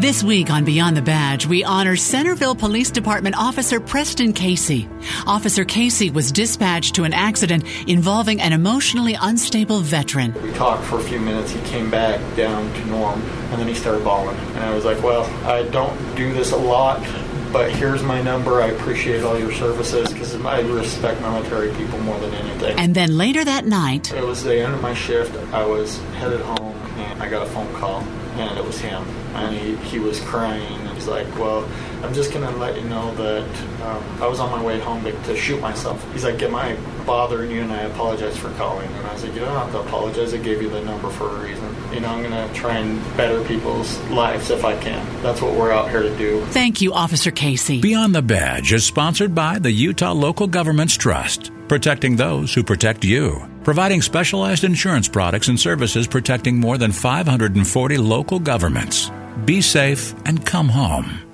This week on Beyond the Badge, we honor Centerville Police Department Officer Preston Casey. Officer Casey was dispatched to an accident involving an emotionally unstable veteran. We talked for a few minutes. He came back down to norm, and then he started bawling. And I was like, Well, I don't do this a lot, but here's my number. I appreciate all your services because I respect military people more than anything. And then later that night, it was the end of my shift. I was headed home, I got a phone call, and it was him. And he, he was crying, and he's like, Well, I'm just going to let you know that um, I was on my way home to, to shoot myself. He's like, Am I bothering you? And I apologize for calling. And I was like, You don't have to apologize. I gave you the number for a reason. You know, I'm going to try and better people's lives if I can. That's what we're out here to do. Thank you, Officer Casey. Beyond the Badge is sponsored by the Utah Local Governments Trust, protecting those who protect you. Providing specialized insurance products and services protecting more than 540 local governments. Be safe and come home.